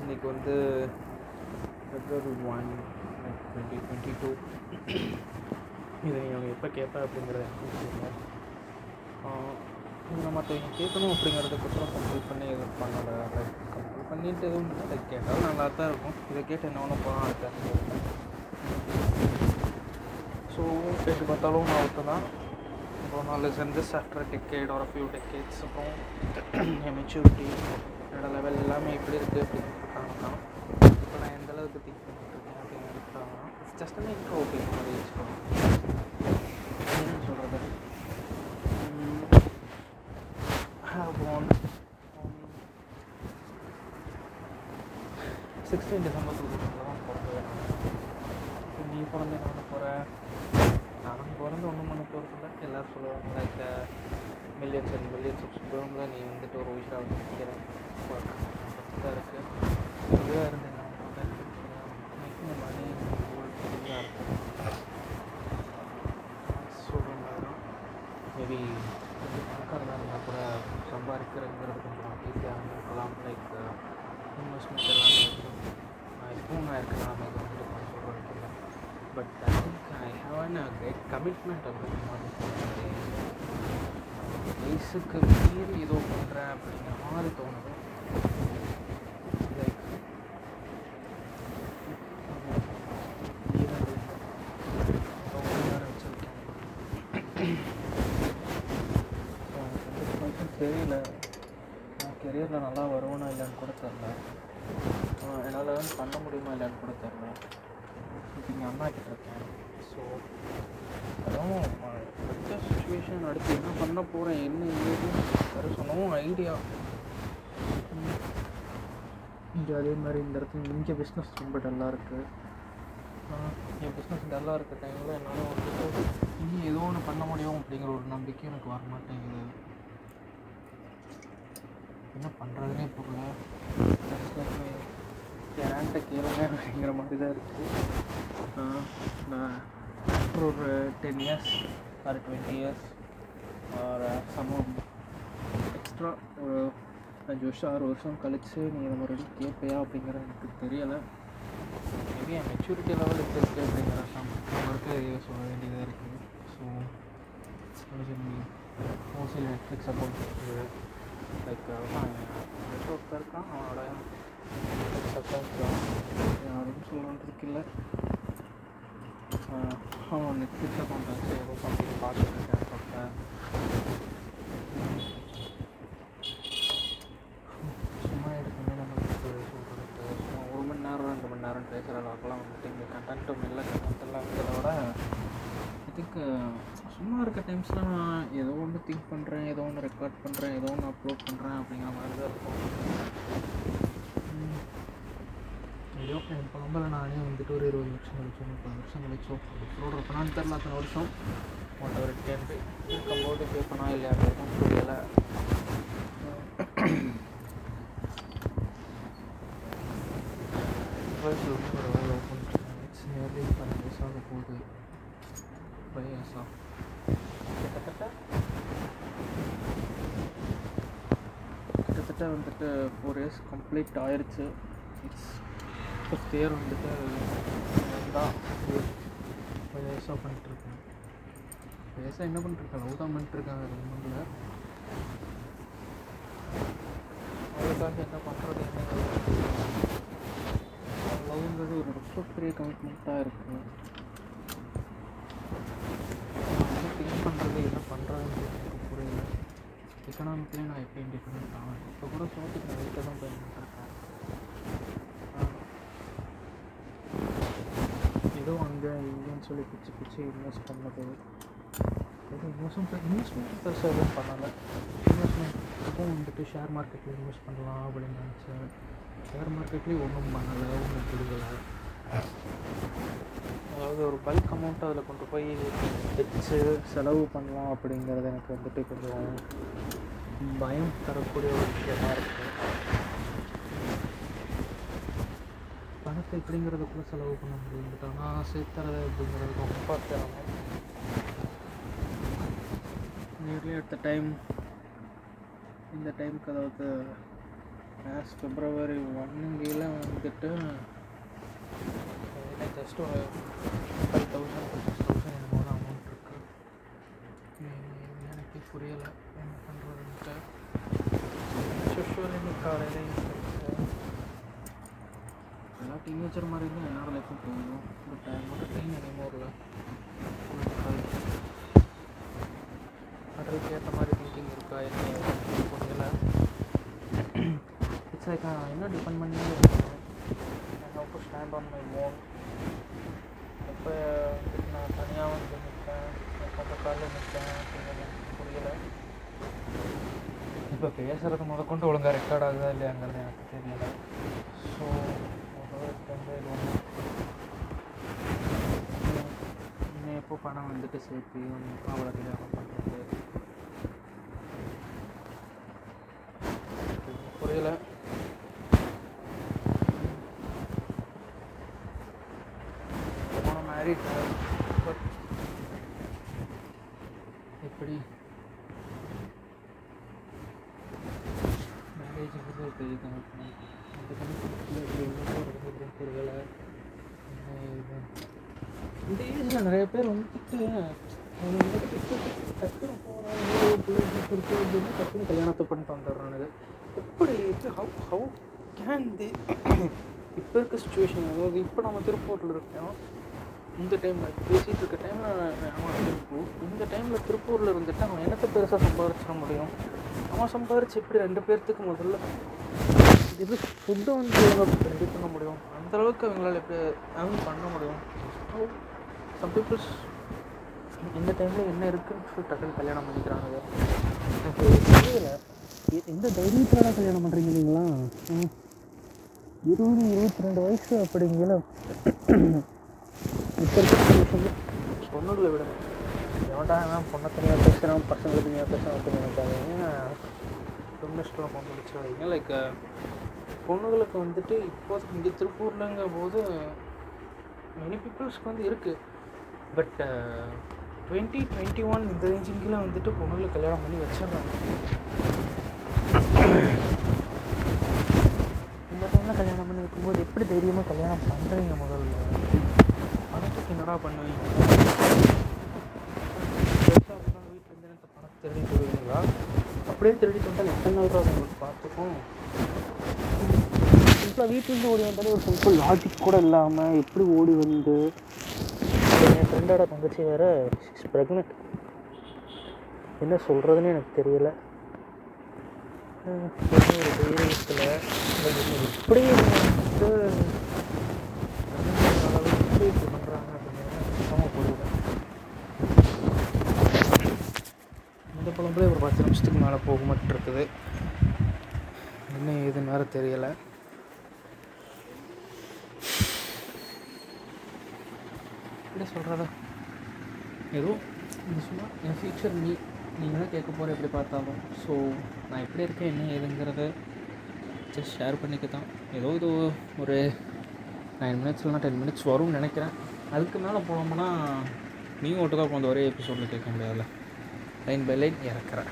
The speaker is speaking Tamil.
இன்றைக்கி வந்து February one twenty twenty two இதை அவங்க எப்போ கேட்பேன் அப்படிங்கிறத எனக்கு தெரியல. இதை மற்றவங்க கேட்கணும் அப்படிங்கிறதுக்கப்புறம் கம்ப்ளீட் பண்ணி எதுவும் பண்ணலை லைக் பண்ணிட்டு எதுவும் இல்லை. கேட்டாலும் நல்லா தான் இருக்கும். இதை கேட்டு என்ன ஒன்று போகலாம் அடுத்த ஸோ கேட்டு பார்த்தாலும் நான் ஒருத்தான் தான் அப்புறம் நான் லிசன் திஸ் ஆஃப்டர் டெக்கேட் ஒரு ஃபியூ டெக்கேட்ஸ் அப்புறம் என் மெச்சூரிட்டி என்னோட லெவல் எல்லாமே எப்படி இருக்குது அப்படின்னு அப்படிங்கிறதுக்காக இப்போ நான் எந்த அளவுக்கு திங்க் பண்ணிட்டுருக்கேன் அப்படின்னு it's just an intro okay மாதிரி வச்சுக்கோங்க சொல்கிறது அப்புறம் சிக்ஸ்டீன் டிசம்பர் டூ தௌசண்டில் தான் பிறந்தது. நீ பிறந்து நான் போகிறேன் பிறந்து ஒன்று பண்ண போகிறதுல எல்லோரும் சொல்லுவாங்க like millions and millions of ஸ்பெர்ம்ல நீ வந்துட்டு ஒரு உயிராக வந்து நிற்கிற தான் இருக்குது இதுவாக இருந்தேன் மேக்கிங் மணி இதாக இருக்கும் சொல்கிறேன் மேபி கொஞ்சம் பணக்காரதாக இருந்தால் கூட சம்பாதிக்கிறதுங்கிறது கொஞ்சம் ஈஸியாக இருக்கலாம் லைக் இன்வெஸ்ட்மெண்ட் uh, எல்லாமே இருக்கும் நான் இப்பவும் நான் இருக்கிறேன். இது வந்துட்டு கொஞ்சம் சொல்கிறேன் but I think I have an a great commitment அப்படின்னு வயசுக்கு மீறி ஏதோ பண்ணுறேன் அப்படிங்கிற மாதிரி தோணுது. லைக் தெரியல. நான் கெரியரில் நல்லா வருவேனா இல்லைன்னு கூட தெரில என்னால் பண்ண முடியுமா இல்லைன்னு கூட தெரில இப்போ இங்கே அம்மா கிட்ட இருக்கேன். ஸோ அதான் அடுத்த சுச்சுவேஷன் அடுத்து என்ன பண்ண போகிறேன் என்ன ஏது வேறு சொன்னவும் ஐடியா இங்கே அதே மாதிரி இந்த இடத்துல இங்கே பிஸ்னஸ் ரொம்ப டல்லாக இருக்குது என் பிஸ்னஸ் டல்லாக இருக்க டைமில் என்னால் வந்துட்டு இனி ஏதோ ஒன்று பண்ண முடியும் அப்படிங்கிற ஒரு நம்பிக்கை எனக்கு வர மாட்டேங்குது. என்ன பண்ணுறதுனே புரியல. யார்கிட்ட கேளுங்க அப்படிங்கிற மாதிரி தான் இருக்குது நான் ஆஃப்டர் ஒரு ten years or twenty years or சமம் எக்ஸ்ட்ரா ஒரு அஞ்சு வருஷம் ஆறு வருஷம் கழித்து நீங்கள் இதை மறுபடியும் கேட்பியா அப்படிங்கிறது எனக்கு தெரியலை மேபி என் மெச்சூரிட்டி லெவல் இருக்குது அப்படிங்கிற சம் சொல்ல வேண்டியதாக இருக்குது ஸோ மோஸ்ட்லி நெட்ஃப்ளிக்ஸ் அக்கௌண்ட் இருக்குது லைக் நெட்ஒர்க் இருக்கான் அவனோட நெட்ஃப்ளிக்ஸ் அக்கௌண்ட் யாரும் சொல்லணுன்றதுக்கு இல்லை அவன் நெட்ஃப்ளிக்ஸ் கொண்டாச்சு ஏதோ சம்திங் பார்த்துட்டு இருக்கேன் சும்மா இருக்குமே நமக்கு சொல்கிறது சும்மா ஒரு மணி நேரம் ரெண்டு மணி நேரம் பேசுகிற அளவுக்குலாம் வந்துட்டு இங்கே கண்டக்டும் இல்லை கண்டென்ட் இருக்கிறத விட இதுக்கு சும்மா இருக்க டைம்ஸில் நான் ஏதோ ஒன்று திங்க் பண்ணுறேன் ஏதோ ஒன்று ரெக்கார்ட் பண்ணுறேன் ஏதோ ஒன்று அப்லோட் பண்ணுறேன் அப்படிங்கிற மாதிரி தான் இருக்கும் என் குழம்புல நானே வந்துட்டு ஒரு இருபது வருஷம் கழிச்சோம் முப்பது வருஷம் கழிச்சோம் சொல்கிறப்பனான்னு தெரில அத்தனை வருஷம். ஒன் ஒரு டென் இருக்கும்போது கேட்பனா இல்லையான்றதும் புரியலை. வயசு ஒரு போகுது. ஃபைவ் கிட்டத்தட்ட கிட்டத்தட்ட வந்துட்டு ஃபோர் இயர்ஸ் கம்ப்ளீட் ஆயிடுச்சு இட்ஸ் ஃபஸ்ட் இயர் வந்துட்டு தான் ஃபைவ் இயர்ஸாக பண்ணிட்டுருக்கேன் ஃபைவ் என்ன பண்ணிட்டுருக்கேன் லவ் தான் பண்ணிட்டுருக்கேன் ரொம்ப ஒன்றும் அதுக்காக என்ன பண்ணுறது என்ன லவ்ங்கிறது ஒரு ரொம்ப பெரிய கமிட்மெண்ட்டாக இருக்குது திங்க் பண்ணுறது என்ன பண்ணுறதுன்னு எனக்கு புரியல. எக்கனாமிக்லேயே நான் எப்படி இண்டிபெண்ட் ஆவேன்? இப்போ கூட சோத்துக்கு நான் வீட்டில் தான் பயன்பட்டுருக்கேன் அப்படின்னு சொல்லி பிச்சு பிச்சு இன்வெஸ்ட் பண்ணது. எதுவும் இன்வெஸ்ட்மெண்ட் இன்வெஸ்ட்மெண்ட் பெருசாக எதுவும் பண்ணலை. இன்வெஸ்ட்மெண்ட்டுக்கும் வந்துட்டு ஷேர் மார்க்கெட்டில் இன்வெஸ்ட் பண்ணலாம் அப்படின்னு நினச்சேன். ஷேர் மார்க்கெட்லேயும் ஒன்றும் பண்ணலை ஒன்றும் கொடுக்கலை அதாவது ஒரு பல்க் அமௌண்ட் அதில் கொண்டு போய் வச்சு செலவு பண்ணலாம் அப்படிங்கிறது எனக்கு வந்துட்டு கொஞ்சம் பயம் தரக்கூடிய ஒரு விஷயமா இருக்குது பணத்தை எப்படிங்கிறதுக்குள்ள செலவு பண்ண முடியும். பட் ஆனால் சேர்த்துறது அப்படிங்கிறது ரொம்ப சிரமம் நியர்லி அட் த டைம் இந்த டைமுக்கு அதாவது லாஸ்ட் பிப்ரவரி ஒன்னுங்கில வந்துட்டு ஜஸ்ட் ஒரு ஃபைவ் தௌசண்ட் சிக்ஸ் தௌசண்ட் என்னமோ அமௌண்ட் இருக்கு. உம், எனக்கே புரியலை. என்ன பண்ணுறதுன்ட்டு யூஸ்வல் இன்னைக்கு காலையில் டீனேஜர் மாதிரி தான் என்னோட லைஃப்பும் போகணும். பட் ஐ நாட் ட்ரெயின் எனிமோரில் அடலுக்கு ஏற்ற மாதிரி திங்கிங் இருக்கா? என்ன புரியல. இட்ஸ் லைக் நான் என்ன டிபெண்ட் பண்ணி how to stand on my own எப்போ நான் தனியாக வந்து நிற்பேன் எப்போ அந்த காலில் நிற்பேன் அப்படின்னு புரியலை. இப்போ பேசுகிறது முதற்கொண்டு ஒழுங்காக ரெக்கார்ட் ஆகுதா இல்லையாங்கிறது எனக்கு தெரியல. ஸோ இன்னும் எப்போ பணம் வந்துட்டு சேர்த்து அவளை கல்யாணம் பண்ணுறது புரியல. போன பட் எப்படி ஒரு பெரிய அந்த இந்த ஏஜில் நிறைய பேர் வந்துட்டு அவங்க போகிறாங்க இருக்கு அப்படின்னா கல்யாணத்தை பண்ணிட்டு வந்துடுறானுங்க. எப்படி ஹவு ஹவு கேன் தே இப்போ இருக்க சுச்சுவேஷன் அதாவது இப்போ நம்ம திருப்பூரில் இருக்கோம். இந்த டைமில் பேசிகிட்டு இருக்க டைமில் அவன் திருப்பூர். இந்த டைமில் திருப்பூரில் இருந்துட்டு அவன் என்னத்தை பெருசாக சம்பாதிச்சிட முடியும்? அவன் சம்பாதிச்சு எப்படி ரெண்டு பேர்த்துக்கு முதல்ல இது ஃபுட்டை வந்து ரெடி பண்ண முடியும்? அந்த அளவுக்கு அவங்களால எப்படி அவங்க பண்ண முடியும்? Oh, சம் பீப்புள்ஸ் இந்த டைமில் என்ன இருக்குன்னு சொல்லி டக்குனு கல்யாணம் பண்ணிக்கிறாங்க. எனக்கு தெரியல இ- இந்த தைரியத்தில் கல்யாணம் பண்ணுறீங்க இல்லைங்களா இருபது இருபத்தி ரெண்டு வயசு அப்படிங்கிற இப்போ இருக்க பொண்ணுகளை விட. எவன்டா அவன் பொண்ணை தனியாக பேசுகிறான் பசங்களை தனியாக பேசுகிறான் அப்படின்னு நினைக்காதீங்க. ஃபெமினிஸ்டில் கொண்டு வச்சு வைங்க. லைக் பொண்ணுங்களுக்கு வந்துட்டு இப்போது இங்கே திருப்பூர்லங்க போது மெனி பீப்புள்ஸ்க்கு வந்து இருக்குது பட் டுவெண்ட்டி டுவெண்ட்டி ஒன் இந்த ரேஞ்சிங்கில் வந்துட்டு பொண்ணுங்களை கல்யாணம் பண்ணி வச்சிடுறாங்க. இந்த டைமில் கல்யாணம் பண்ணி வைக்கும்போது எப்படி தைரியமாக கல்யாணம் பண்ணுறீங்க முதல்ல? பணத்துக்கு என்னடா பண்ணுவீங்க? வீட்டில் இருந்து எனக்கு பணத்தை திருடி போடுவீங்களா அப்படியே திருடி வந்தால் எத்தனை நாள் உங்களுக்கு பார்த்துக்கும்? சிம்பிளாக வீட்டிலேருந்து ஓடி வந்தாலே ஒரு சிம்பிள் லாஜிக் கூட இல்லாமல் எப்படி ஓடி வந்து? என் ஃப்ரெண்டோட தங்கச்சி வேறு இஸ் ப்ரெக்னென்ட் என்ன சொல்கிறதுன்னு எனக்கு தெரியல. ஒரு தைரியத்தில் இப்படி வந்து அளவுக்கு இப்படி பண்ணுறாங்க அப்படிங்கிறது இந்த குழம்புல ஒரு பத்து நிமிஷத்துக்கு மேலே போக மாட்டு இருக்குது என்ன ஏதுன்னு வேறு தெரியலை. எப்படி சொல்கிறது ஏதோ இது சும்மா என் ஃபியூச்சர் நீ நீங்கள் தான் கேட்க போகிற எப்படி பார்த்தாலும்? ஸோ நான் எப்படி இருக்கேன் என்ன ஏதுங்கிறத ஜஸ்ட் ஷேர் பண்ணிக்க தான் ஏதோ இது ஒரு நைன் மினிட்ஸ் இல்லைனா டென் மினிட்ஸ் வரும்னு நினைக்கிறேன். அதுக்கு மேலே போனோம்னா நீ ஒட்டுக்கா உட்காந்து ஒரே எபிசோடில் கேட்க முடியாதுல்ல. Line by line இறக்குறேன்.